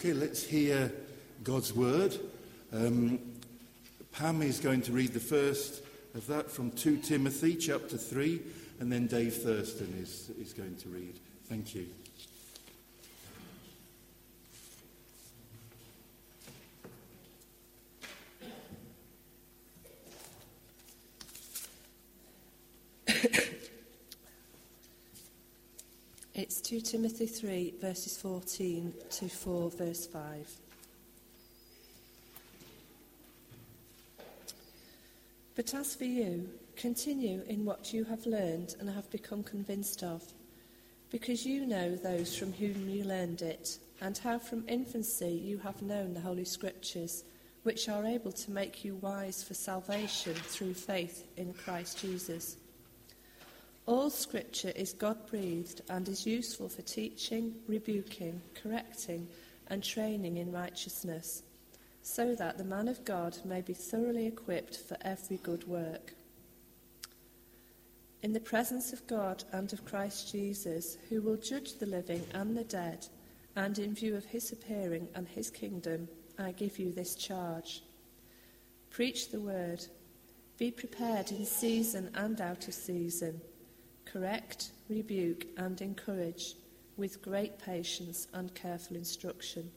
Okay, let's hear God's word. Um, Pam is going to read the first of that from 2 Timothy chapter 3, and then Dave Thurston is, is going to read. Thank you. It's 2 Timothy 3, verses 14 to 4, verse 5. But as for you, continue in what you have learned and have become convinced of, because you know those from whom you learned it, and how from infancy you have known the Holy Scriptures, which are able to make you wise for salvation through faith in Christ Jesus. All Scripture is God breathed and is useful for teaching, rebuking, correcting, and training in righteousness so that the man of God may be thoroughly equipped for every good work. In the presence of God and of Christ Jesus, who will judge the living and the dead, and in view of his appearing and his kingdom, I give you this charge. Preach the word. Be prepared in season and out of season. Correct, rebuke, and encourage with great patience and careful instruction.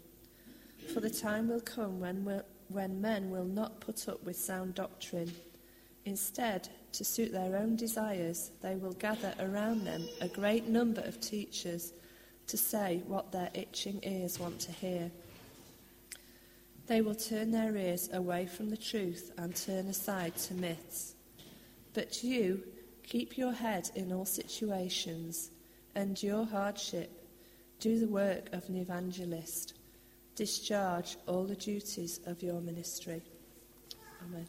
For the time will come when, when men will not put up with sound doctrine. Instead, to suit their own desires, they will gather around them a great number of teachers to say what their itching ears want to hear. They will turn their ears away from the truth and turn aside to myths. But you, keep your head in all situations, endure hardship, do the work of an evangelist discharge all the duties of your ministry. Amen.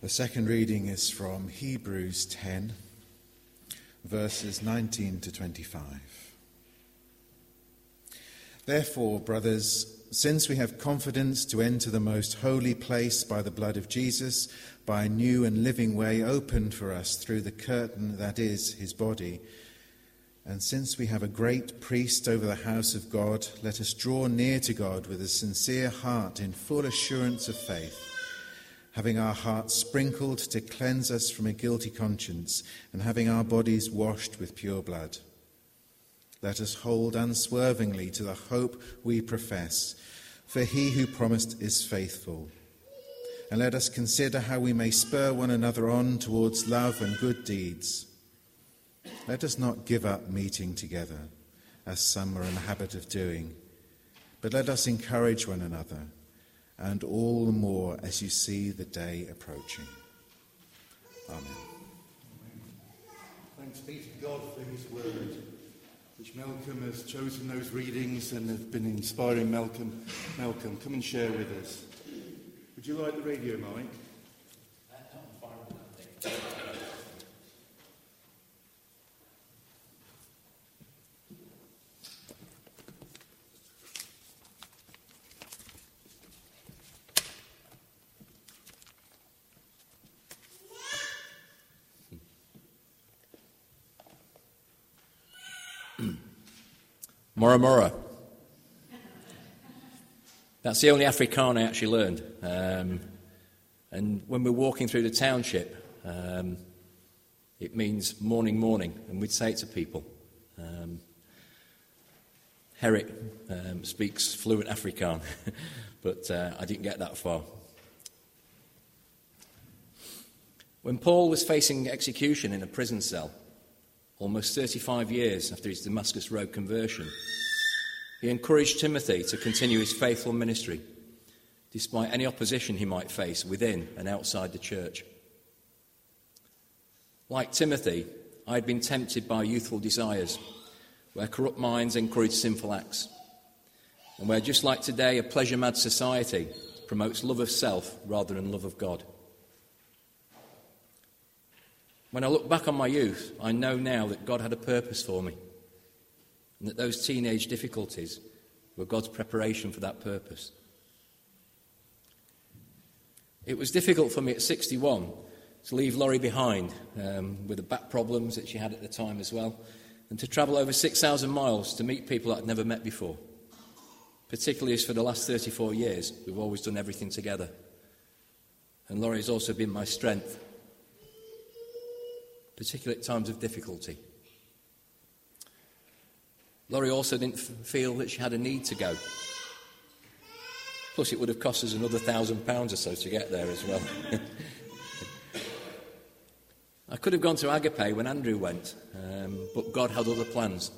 The second reading is from Hebrews 10, verses 19 to 25. Therefore, brothers, since we have confidence to enter the most holy place by the blood of Jesus, by a new and living way opened for us through the curtain that is his body, and since we have a great priest over the house of God, let us draw near to God with a sincere heart in full assurance of faith, having our hearts sprinkled to cleanse us from a guilty conscience, and having our bodies washed with pure blood. Let us hold unswervingly to the hope we profess, for he who promised is faithful. And let us consider how we may spur one another on towards love and good deeds. Let us not give up meeting together, as some are in the habit of doing, but let us encourage one another, and all the more as you see the day approaching. Amen. Thanks be to God for his word which Malcolm has chosen those readings and have been inspiring Malcolm. Malcolm, come and share with us. Would you like the radio mic? Mora. That's the only Afrikaans I actually learned. Um, and when we're walking through the township, um, it means morning, morning, and we'd say it to people. Um, Herrick um, speaks fluent Afrikaans, but uh, I didn't get that far. When Paul was facing execution in a prison cell, almost 35 years after his Damascus Road conversion, he encouraged Timothy to continue his faithful ministry, despite any opposition he might face within and outside the church. Like Timothy, I had been tempted by youthful desires, where corrupt minds encourage sinful acts, and where, just like today, a pleasure mad society promotes love of self rather than love of God. When I look back on my youth, I know now that God had a purpose for me, and that those teenage difficulties were God's preparation for that purpose. It was difficult for me at 61 to leave Laurie behind um, with the back problems that she had at the time as well, and to travel over 6,000 miles to meet people I'd never met before. Particularly as for the last 34 years, we've always done everything together. And Laurie has also been my strength, particularly at times of difficulty. Laurie also didn't f- feel that she had a need to go. Plus, it would have cost us another thousand pounds or so to get there as well. I could have gone to Agape when Andrew went, um, but God had other plans.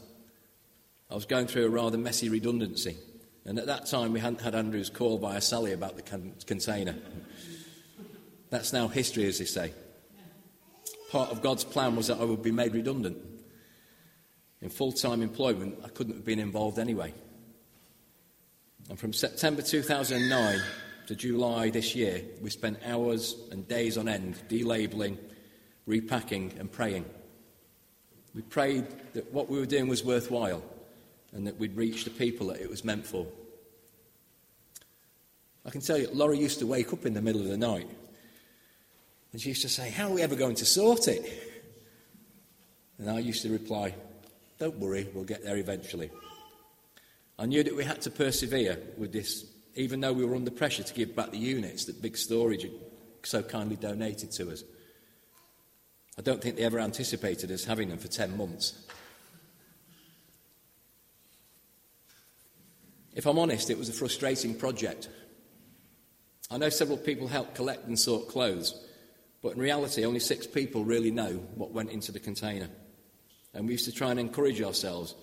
I was going through a rather messy redundancy, and at that time we hadn't had Andrew's call via Sally about the con- container. That's now history, as they say. Part of God's plan was that I would be made redundant. In full time employment, I couldn't have been involved anyway. And from September 2009 to July this year, we spent hours and days on end delabelling, repacking, and praying. We prayed that what we were doing was worthwhile and that we'd reach the people that it was meant for. I can tell you, Laurie used to wake up in the middle of the night and she used to say, How are we ever going to sort it? And I used to reply, Don't worry, we'll get there eventually. I knew that we had to persevere with this, even though we were under pressure to give back the units that Big Storage had so kindly donated to us. I don't think they ever anticipated us having them for 10 months. If I'm honest, it was a frustrating project. I know several people helped collect and sort clothes, but in reality, only six people really know what went into the container. And we used to try and encourage ourselves.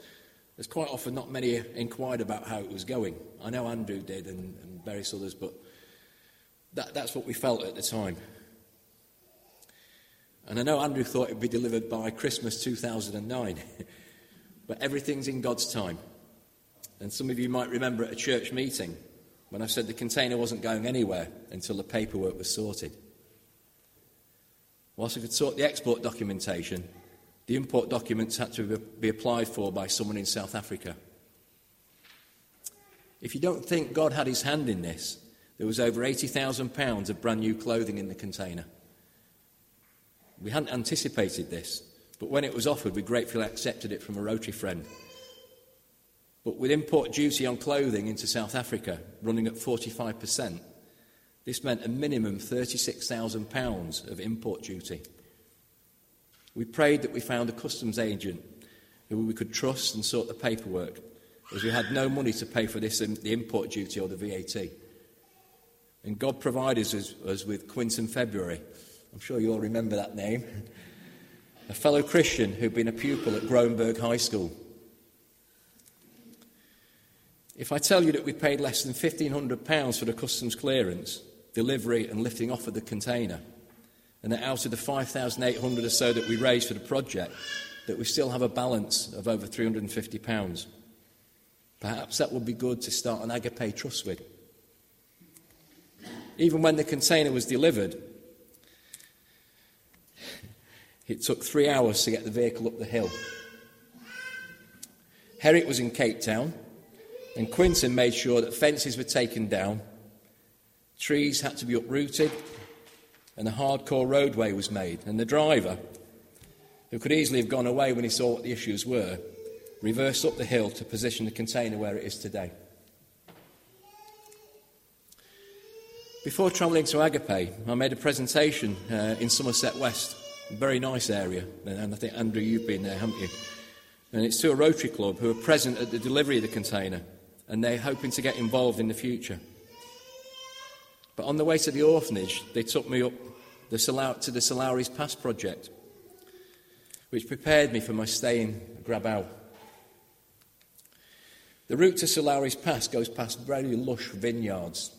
There's quite often not many inquired about how it was going. I know Andrew did and, and various others, but that, that's what we felt at the time. And I know Andrew thought it would be delivered by Christmas 2009, but everything's in God's time. And some of you might remember at a church meeting when I said the container wasn't going anywhere until the paperwork was sorted. Whilst we could sort the export documentation, the import documents had to be applied for by someone in South Africa. If you don't think God had his hand in this, there was over £80,000 of brand new clothing in the container. We hadn't anticipated this, but when it was offered, we gratefully accepted it from a Rotary friend. But with import duty on clothing into South Africa running at 45%, this meant a minimum £36,000 of import duty. We prayed that we found a customs agent who we could trust and sort the paperwork, as we had no money to pay for this, um, the import duty or the VAT. And God provided us, us with Quinton February. I'm sure you all remember that name. A fellow Christian who'd been a pupil at Groenberg High School. If I tell you that we paid less than £1,500 for the customs clearance, delivery and lifting off of the container. And that out of the 5,800 or so that we raised for the project, that we still have a balance of over £350. Perhaps that would be good to start an Agape Trust with. Even when the container was delivered, it took three hours to get the vehicle up the hill. Herrick was in Cape Town, and Quinton made sure that fences were taken down Trees had to be uprooted, and a hardcore roadway was made. And the driver, who could easily have gone away when he saw what the issues were, reversed up the hill to position the container where it is today. Before travelling to Agape, I made a presentation uh, in Somerset West, a very nice area, and I think, Andrew, you've been there, haven't you? And it's to a Rotary Club who are present at the delivery of the container, and they're hoping to get involved in the future. But on the way to the orphanage, they took me up the to the Sir Lowry's Pass project, which prepared me for my stay in Grabouw. The route to Sir Lowry's Pass goes past very lush vineyards.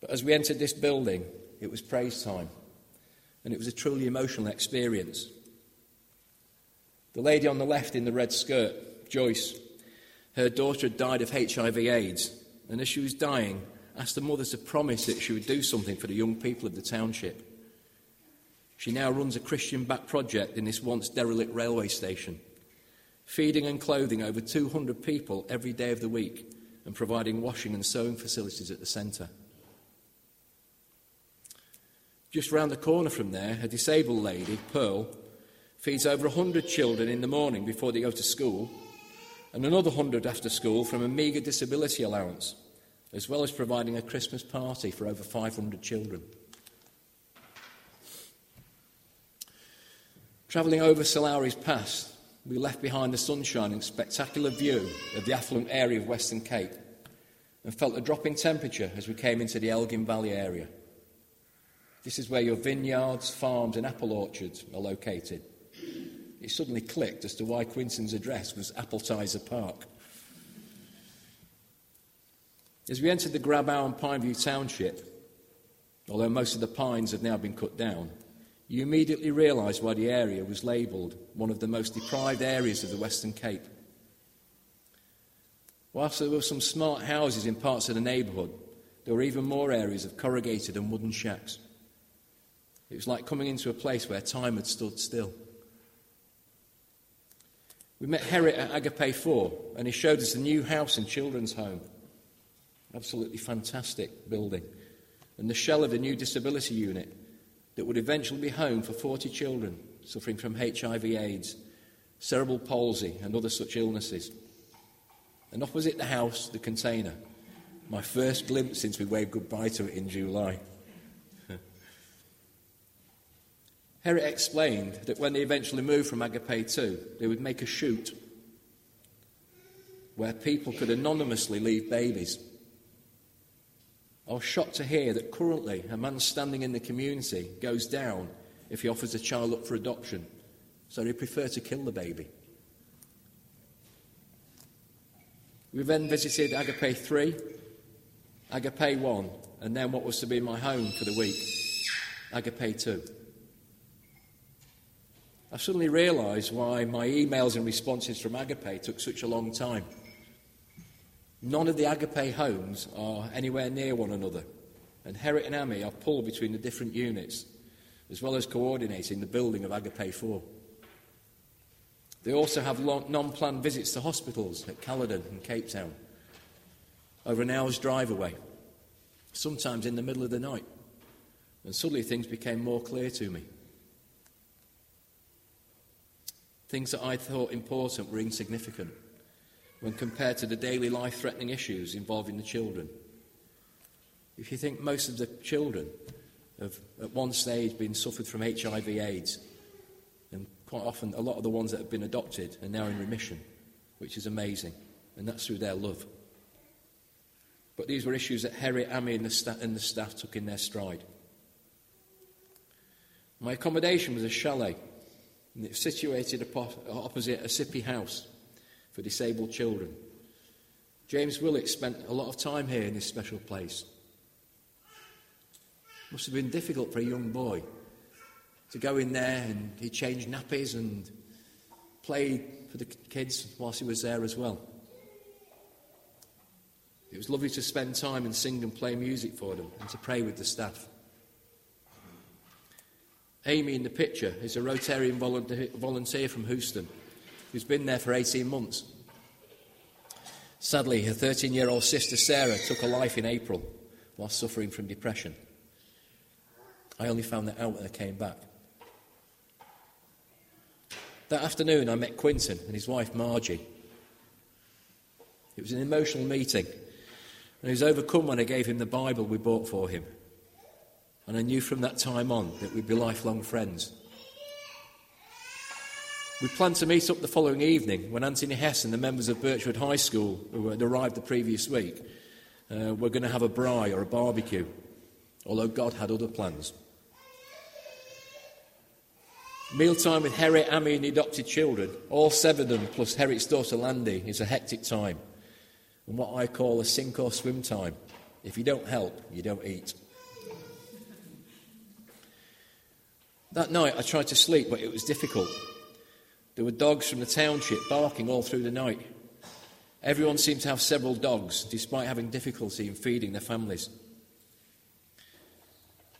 But as we entered this building, it was praise time, and it was a truly emotional experience. The lady on the left in the red skirt, Joyce, her daughter had died of HIV/AIDS, and as she was dying, asked the mother to promise that she would do something for the young people of the township. She now runs a Christian backed project in this once derelict railway station, feeding and clothing over 200 people every day of the week, and providing washing and sewing facilities at the centre. Just round the corner from there, a disabled lady, Pearl, feeds over 100 children in the morning before they go to school, and another 100 after school from a meagre disability allowance, as well as providing a Christmas party for over 500 children. Travelling over Lowry's Pass, we left behind the sunshine and spectacular view of the affluent area of Western Cape and felt a drop in temperature as we came into the Elgin Valley area. This is where your vineyards, farms, and apple orchards are located. It suddenly clicked as to why Quinton's address was Appletiser Park. As we entered the Grabouw and Pineview Township, although most of the pines had now been cut down, you immediately realised why the area was labelled one of the most deprived areas of the Western Cape. Whilst there were some smart houses in parts of the neighbourhood, there were even more areas of corrugated and wooden shacks. It was like coming into a place where time had stood still. We met Herrick at Agape 4, and he showed us the new house and children's home. Absolutely fantastic building. And the shell of the new disability unit that would eventually be home for 40 children suffering from HIV AIDS, cerebral palsy, and other such illnesses. And opposite the house, the container. My first glimpse since we waved goodbye to it in July. Herrick explained that when they eventually moved from Agape 2, they would make a chute where people could anonymously leave babies. I was shocked to hear that currently a man standing in the community goes down if he offers a child up for adoption, so they prefer to kill the baby. We then visited Agape 3, Agape 1, and then what was to be my home for the week, Agape 2. I suddenly realised why my emails and responses from Agape took such a long time. None of the Agape homes are anywhere near one another, and Herrick and Amy are pulled between the different units, as well as coordinating the building of Agape 4. They also have non planned visits to hospitals at Caledon and Cape Town, over an hour's drive away, sometimes in the middle of the night. And suddenly things became more clear to me. Things that I thought important were insignificant when compared to the daily life threatening issues involving the children. If you think most of the children have at one stage been suffered from HIV AIDS, and quite often a lot of the ones that have been adopted are now in remission, which is amazing, and that's through their love. But these were issues that Harry, Amy, and the, sta- and the staff took in their stride. My accommodation was a chalet and it's situated opposite a CP house for disabled children. James Willett spent a lot of time here in this special place. It Must have been difficult for a young boy to go in there and he changed nappies and played for the kids whilst he was there as well. It was lovely to spend time and sing and play music for them and to pray with the staff. Amy in the picture is a Rotarian volunteer from Houston who's been there for 18 months. Sadly, her 13 year old sister Sarah took her life in April while suffering from depression. I only found that out when I came back. That afternoon, I met Quinton and his wife Margie. It was an emotional meeting, and he was overcome when I gave him the Bible we bought for him and I knew from that time on that we'd be lifelong friends. We planned to meet up the following evening when Anthony Hess and the members of Birchwood High School, who had arrived the previous week, uh, were going to have a braai or a barbecue, although God had other plans. Mealtime with Herrick, Amy, and the adopted children, all seven of them plus Herrick's daughter Landy, is a hectic time, and what I call a sink or swim time. If you don't help, you don't eat. That night I tried to sleep, but it was difficult. There were dogs from the township barking all through the night. Everyone seemed to have several dogs, despite having difficulty in feeding their families.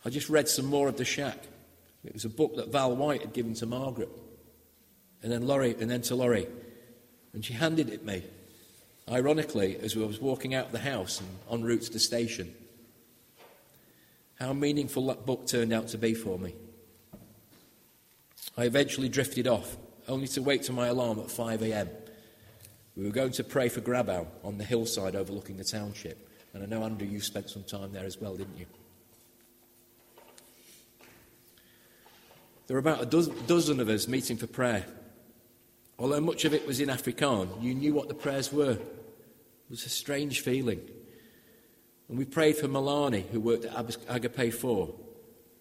I just read some more of The Shack. It was a book that Val White had given to Margaret. And then Laurie, and then to Laurie. And she handed it me, ironically, as I was walking out of the house and en route to the station. How meaningful that book turned out to be for me. I eventually drifted off, only to wait to my alarm at 5 a.m. We were going to pray for Grabouw on the hillside overlooking the township. And I know, Andrew, you spent some time there as well, didn't you? There were about a dozen, dozen of us meeting for prayer. Although much of it was in Afrikaans, you knew what the prayers were. It was a strange feeling. And we prayed for Milani, who worked at Agape 4.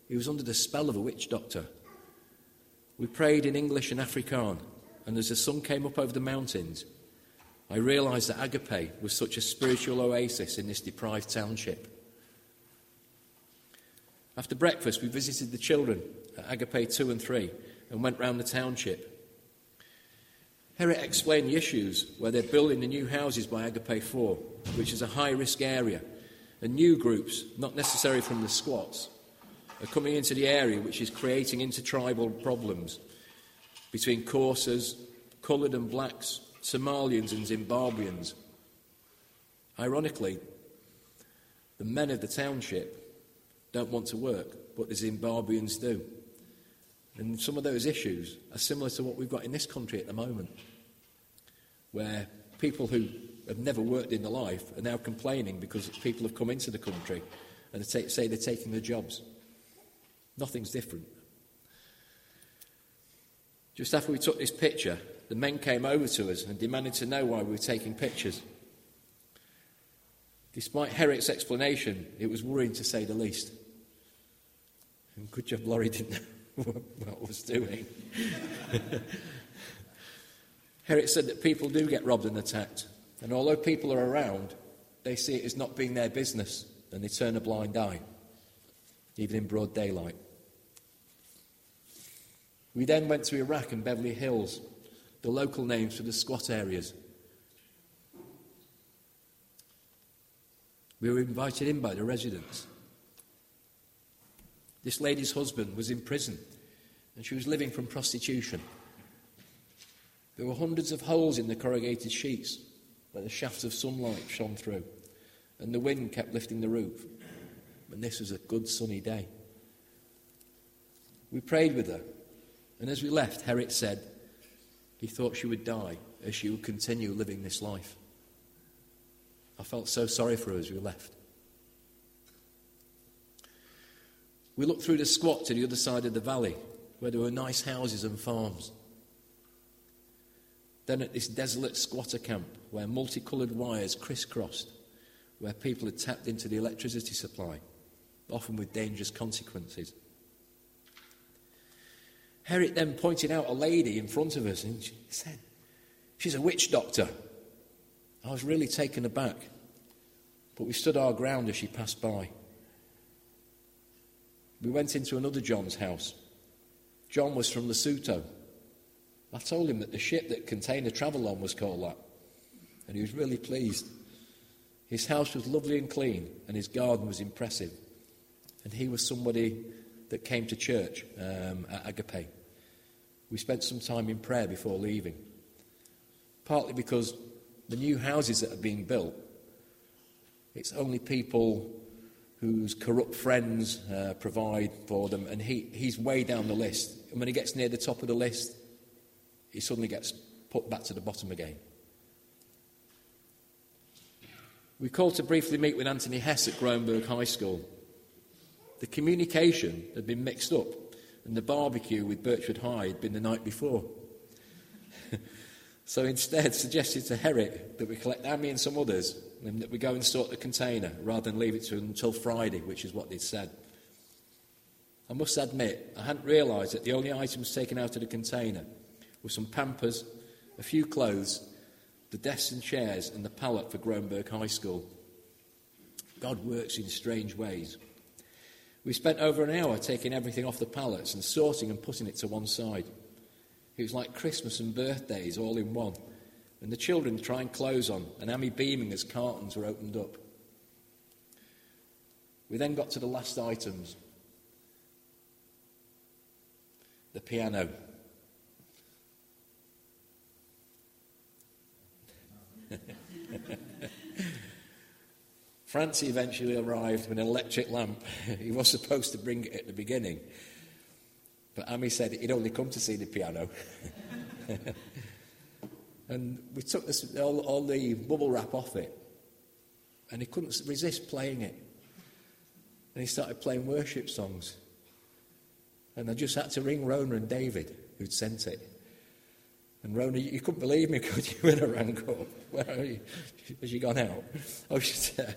He was under the spell of a witch doctor. We prayed in English and Afrikaans, and as the sun came up over the mountains, I realised that Agape was such a spiritual oasis in this deprived township. After breakfast, we visited the children at Agape 2 and 3 and went round the township. Herrick explained the issues where they're building the new houses by Agape 4, which is a high risk area, and new groups, not necessarily from the squats, are coming into the area which is creating intertribal problems between Xhosas, coloured and blacks, Somalians and Zimbabweans. Ironically, the men of the township don't want to work, but the Zimbabweans do. And some of those issues are similar to what we've got in this country at the moment, where people who have never worked in their life are now complaining because people have come into the country and say they're taking their jobs. Nothing's different. Just after we took this picture, the men came over to us and demanded to know why we were taking pictures. Despite Herrick's explanation, it was worrying to say the least. And good job Laurie didn't know what was doing. Herrick said that people do get robbed and attacked, and although people are around, they see it as not being their business and they turn a blind eye, even in broad daylight. We then went to Iraq and Beverly Hills, the local names for the squat areas. We were invited in by the residents. This lady's husband was in prison and she was living from prostitution. There were hundreds of holes in the corrugated sheets where the shafts of sunlight shone through, and the wind kept lifting the roof. And this was a good sunny day. We prayed with her and as we left, Herrick said he thought she would die as she would continue living this life. I felt so sorry for her as we left. We looked through the squat to the other side of the valley, where there were nice houses and farms. Then at this desolate squatter camp, where multicoloured wires crisscrossed, where people had tapped into the electricity supply, often with dangerous consequences. Herrick then pointed out a lady in front of us and she said, She's a witch doctor. I was really taken aback, but we stood our ground as she passed by. We went into another John's house. John was from Lesotho. I told him that the ship that contained the travel on was called that, and he was really pleased. His house was lovely and clean, and his garden was impressive. And he was somebody that came to church um, at Agape. We spent some time in prayer before leaving, partly because the new houses that are being built, it's only people whose corrupt friends uh, provide for them, and he, he's way down the list. And when he gets near the top of the list, he suddenly gets put back to the bottom again. We called to briefly meet with Anthony Hess at Groenberg High School. The communication had been mixed up and the barbecue with Birchwood High had been the night before. so instead, suggested to Herrick that we collect Amy and some others and that we go and sort the container rather than leave it to them until Friday, which is what they'd said. I must admit, I hadn't realised that the only items taken out of the container were some pampers, a few clothes, the desks and chairs, and the pallet for Groenberg High School. God works in strange ways. We spent over an hour taking everything off the pallets and sorting and putting it to one side. It was like Christmas and birthdays all in one. And the children trying clothes on, and Amy beaming as cartons were opened up. We then got to the last items the piano. Francie eventually arrived with an electric lamp. he was supposed to bring it at the beginning, but Amy said he'd only come to see the piano. and we took this, all, all the bubble wrap off it, and he couldn't resist playing it. And he started playing worship songs. And I just had to ring Rona and David, who'd sent it. And Rona, you couldn't believe me, could you, when I rang up? Where are you? Has she gone out? Oh, she's there.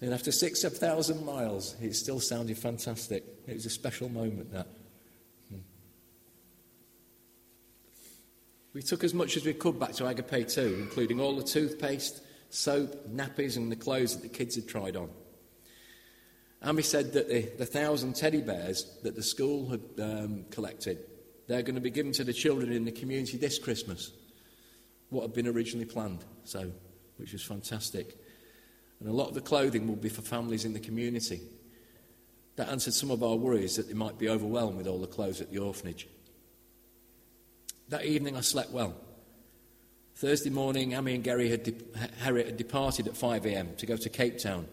And after six thousand miles, it still sounded fantastic. It was a special moment, that. Hmm. We took as much as we could back to Agape 2, including all the toothpaste, soap, nappies, and the clothes that the kids had tried on. And we said that the, the thousand teddy bears that the school had um, collected, they're going to be given to the children in the community this Christmas. What had been originally planned, so, which was fantastic. And a lot of the clothing will be for families in the community. That answered some of our worries that they might be overwhelmed with all the clothes at the orphanage. That evening I slept well. Thursday morning, Amy and Gary had, de- Harriet had departed at 5am to go to Cape Town.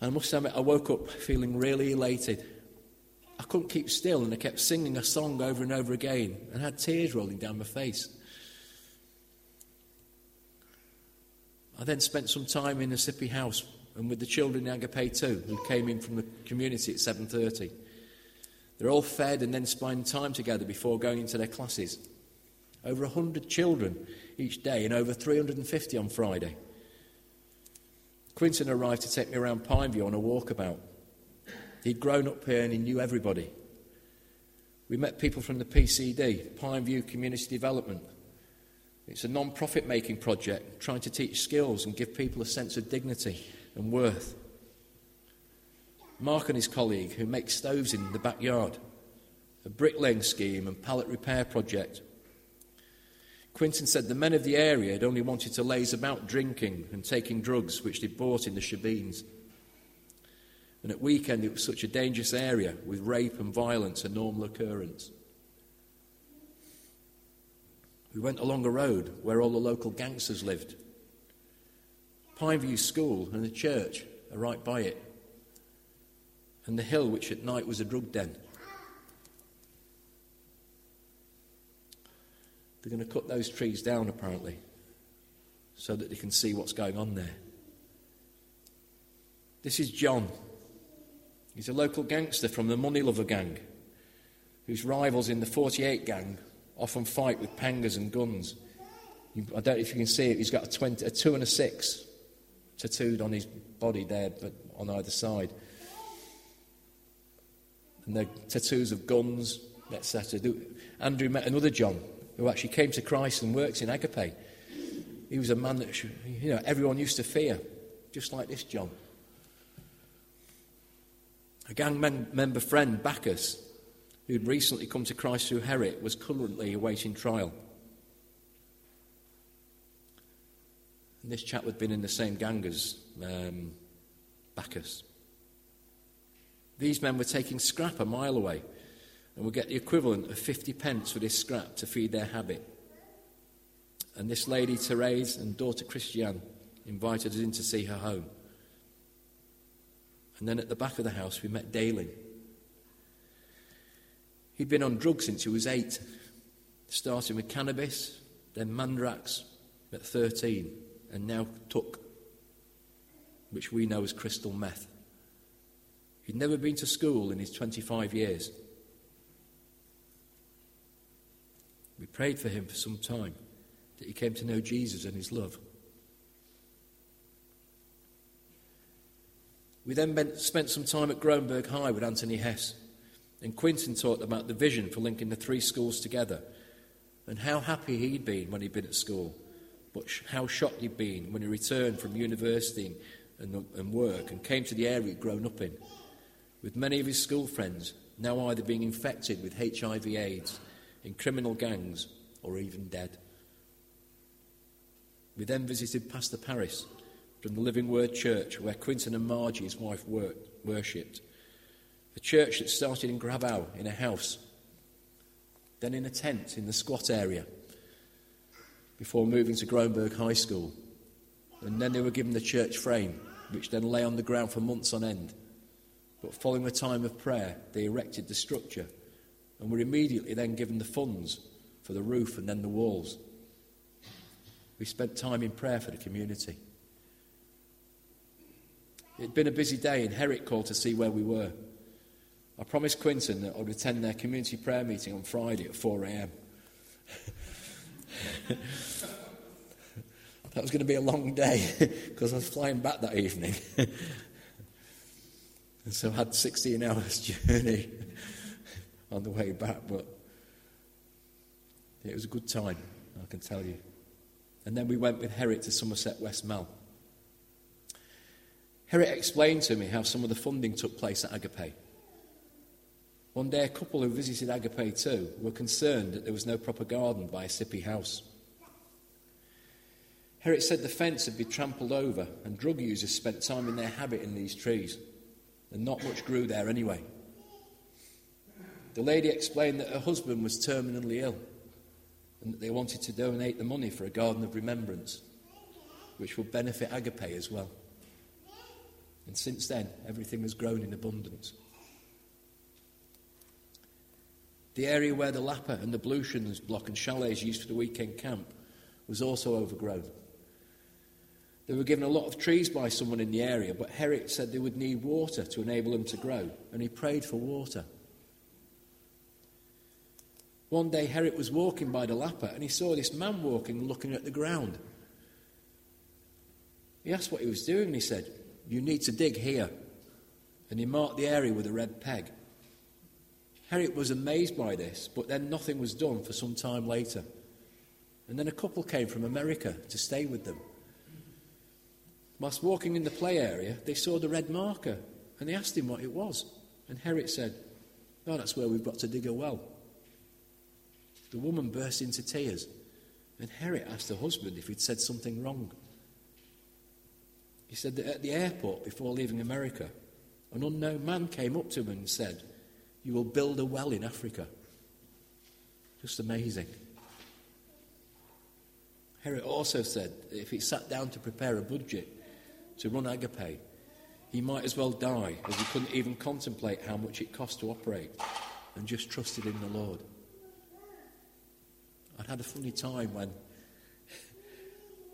And I must admit, I woke up feeling really elated. I couldn't keep still and I kept singing a song over and over again and had tears rolling down my face. I then spent some time in the CP house and with the children in Agape 2, who came in from the community at 7.30. They're all fed and then spend time together before going into their classes. Over 100 children each day and over 350 on Friday. Quinton arrived to take me around Pineview on a walkabout. He'd grown up here and he knew everybody. We met people from the PCD, Pineview Community Development, it's a non profit making project trying to teach skills and give people a sense of dignity and worth. Mark and his colleague, who make stoves in the backyard, a bricklaying scheme and pallet repair project. Quinton said the men of the area had only wanted to laze about drinking and taking drugs which they bought in the shebeens. And at weekend it was such a dangerous area with rape and violence a normal occurrence. We went along a road where all the local gangsters lived. Pineview School and the church are right by it. And the hill, which at night was a drug den. They're going to cut those trees down, apparently, so that they can see what's going on there. This is John. He's a local gangster from the Money Lover gang, whose rivals in the 48 gang often fight with pangas and guns. I don't know if you can see it, he's got a, 20, a 2 and a 6 tattooed on his body there, but on either side. And they're tattoos of guns, etc. Andrew met another John who actually came to Christ and works in Agape. He was a man that you know, everyone used to fear, just like this John. A gang member friend, Bacchus, who'd recently come to Christ through Herrick, was currently awaiting trial. And this chap had been in the same gang as um, Bacchus. These men were taking scrap a mile away and would get the equivalent of 50 pence for this scrap to feed their habit. And this lady, Therese, and daughter Christiane invited us in to see her home. And then at the back of the house, we met Daling He'd been on drugs since he was eight, starting with cannabis, then mandrax at 13, and now tik, which we know as crystal meth. He'd never been to school in his 25 years. We prayed for him for some time, that he came to know Jesus and his love. We then spent some time at Groenberg High with Anthony Hess. And Quinton talked about the vision for linking the three schools together and how happy he'd been when he'd been at school, but how shocked he'd been when he returned from university and, and work and came to the area he'd grown up in, with many of his school friends now either being infected with HIV/AIDS, in criminal gangs, or even dead. We then visited Pastor Paris from the Living Word Church, where Quinton and Margie, his wife, worked, worshipped. A church that started in Grabouw in a house, then in a tent in the squat area. before moving to Groenberg High School. And then they were given the church frame, which then lay on the ground for months on end. But following a time of prayer, they erected the structure and were immediately then given the funds for the roof and then the walls. We spent time in prayer for the community. It'd been a busy day, and Herrick called to see where we were. I promised Quinton that I would attend their community prayer meeting on Friday at 4 a.m. that was going to be a long day because I was flying back that evening. and so I had 16 hours journey on the way back, but it was a good time, I can tell you. And then we went with Herrick to Somerset West Mall. Herrick explained to me how some of the funding took place at Agape. One day, a couple who visited Agape 2 were concerned that there was no proper garden by CP house. Herrick said the fence had been trampled over and drug users spent time in their habit in these trees, and not much grew there anyway. The lady explained that her husband was terminally ill and that they wanted to donate the money for a garden of remembrance, which would benefit Agape as well. And since then, everything has grown in abundance. The area where the Lapa and the Blutions block and chalets used for the weekend camp was also overgrown. They were given a lot of trees by someone in the area, but Herrick said they would need water to enable them to grow, and he prayed for water. One day, Herrick was walking by the Lapa and he saw this man walking looking at the ground. He asked what he was doing and he said, You need to dig here. And he marked the area with a red peg. Herrick was amazed by this, but then nothing was done for some time later. And then a couple came from America to stay with them. Whilst walking in the play area, they saw the red marker and they asked him what it was. And Herrick said, Oh, that's where we've got to dig a well. The woman burst into tears, and Herrick asked her husband if he'd said something wrong. He said that at the airport, before leaving America, an unknown man came up to him and said, You will build a well in Africa. Just amazing. Herrick also said if he sat down to prepare a budget to run Agape, he might as well die as he couldn't even contemplate how much it cost to operate and just trusted in the Lord. I'd had a funny time when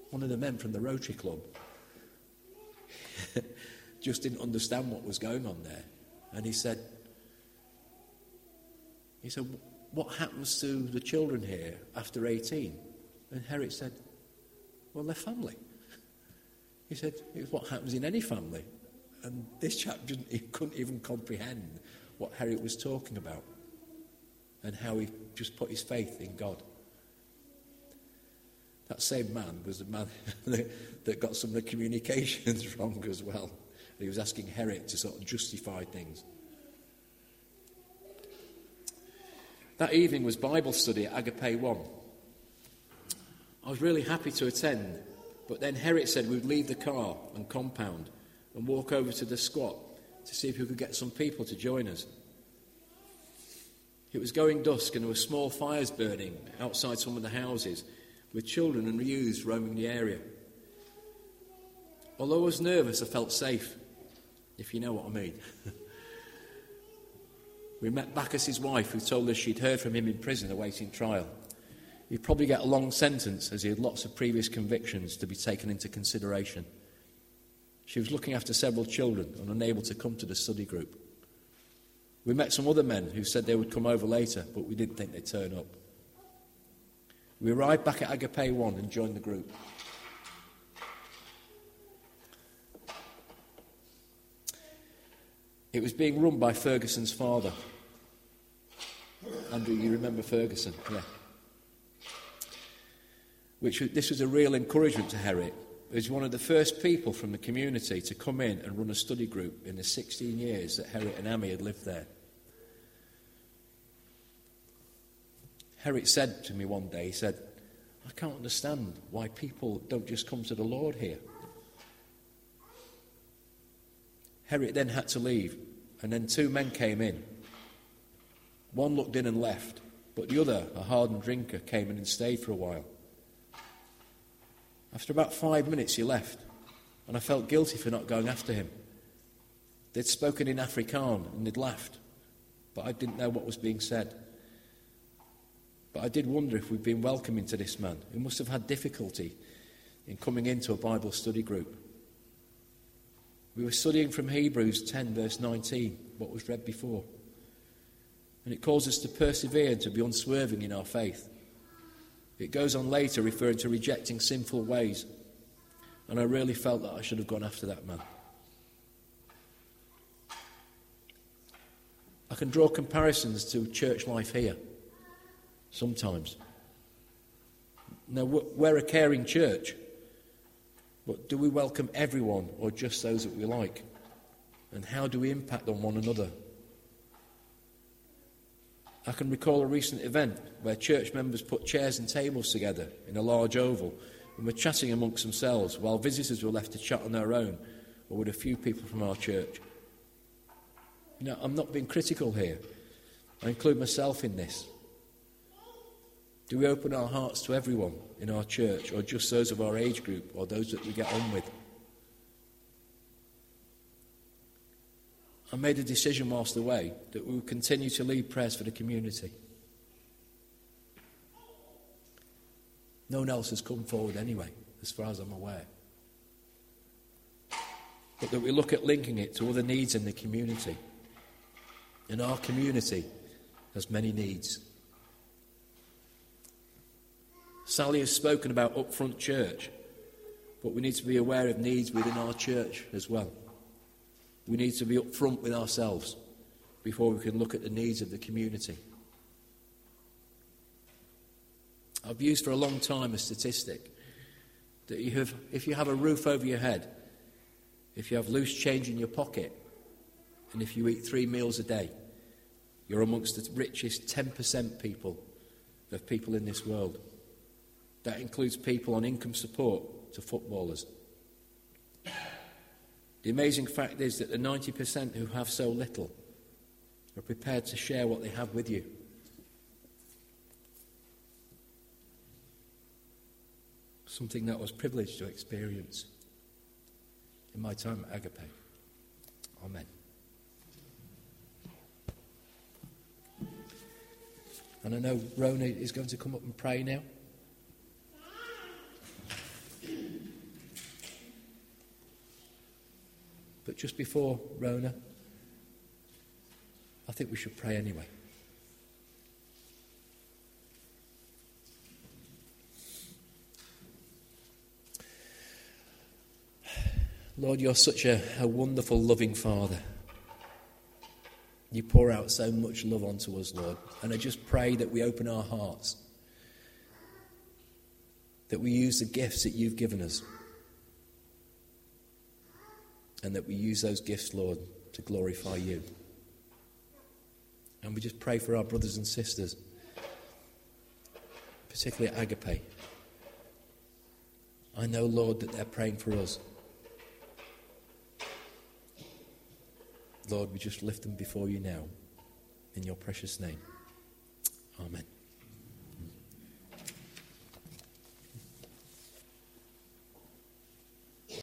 one of the men from the Rotary Club just didn't understand what was going on there. And he said, he said, what happens to the children here after 18? And Herrick said, well, they're family. He said, it's what happens in any family. And this chap he couldn't even comprehend what Herrick was talking about and how he just put his faith in God. That same man was the man that got some of the communications wrong as well. He was asking Herrick to sort of justify things. That evening was Bible study at Agape 1. I was really happy to attend, but then Herrick said we'd leave the car and compound and walk over to the squat to see if we could get some people to join us. It was going dusk and there were small fires burning outside some of the houses with children and youths roaming the area. Although I was nervous, I felt safe, if you know what I mean. we met Bacchus's wife, who told us she'd heard from him in prison awaiting trial. He'd probably get a long sentence, as he had lots of previous convictions to be taken into consideration. She was looking after several children and unable to come to the study group. We met some other men who said they would come over later, but we didn't think they'd turn up. We arrived back at Agape 1 and joined the group. It was being run by Ferguson's father. Andrew, you remember Ferguson? Yeah. Which this was a real encouragement to Herrick. He was one of the first people from the community to come in and run a study group in the 16 years that Herrick and Amy had lived there. Herrick said to me one day, he said, I can't understand why people don't just come to the Lord here. Herrick then had to leave, and then two men came in. One looked in and left, but the other, a hardened drinker, came in and stayed for a while. After about five minutes, he left, and I felt guilty for not going after him. They'd spoken in Afrikaans and they'd laughed, but I didn't know what was being said. But I did wonder if we'd been welcoming to this man, who must have had difficulty in coming into a Bible study group. We were studying from Hebrews 10, verse 19, what was read before. And it calls us to persevere and to be unswerving in our faith. It goes on later referring to rejecting sinful ways. And I really felt that I should have gone after that man. I can draw comparisons to church life here sometimes. Now, we're a caring church, but do we welcome everyone or just those that we like? And how do we impact on one another? I can recall a recent event where church members put chairs and tables together in a large oval and were chatting amongst themselves while visitors were left to chat on their own or with a few people from our church. Know, I'm not being critical here. I include myself in this. Do we open our hearts to everyone in our church, or just those of our age group, or those that we get on with? I made a decision whilst away that we would continue to lead prayers for the community. No one else has come forward anyway, as far as I'm aware. But that we look at linking it to other needs in the community. And our community has many needs. Sally has spoken about upfront church, but we need to be aware of needs within our church as well. We need to be upfront with ourselves before we can look at the needs of the community. I've used for a long time a statistic that you have, if you have a roof over your head, if you have loose change in your pocket, and if you eat three meals a day, you're amongst the richest 10% people of people in this world. That includes people on income support to footballers. The amazing fact is that the 90% who have so little are prepared to share what they have with you. Something that I was privileged to experience in my time at Agape. Amen. And I know Rona is going to come up and pray now. But just before Rona, I think we should pray anyway. Lord, you're such a, a wonderful, loving Father. You pour out so much love onto us, Lord. And I just pray that we open our hearts, that we use the gifts that you've given us, and that we use those gifts, Lord, to glorify you. And we just pray for our brothers and sisters, particularly Agape. I know, Lord, that they're praying for us. Lord, we just lift them before you now. In your precious name. Amen.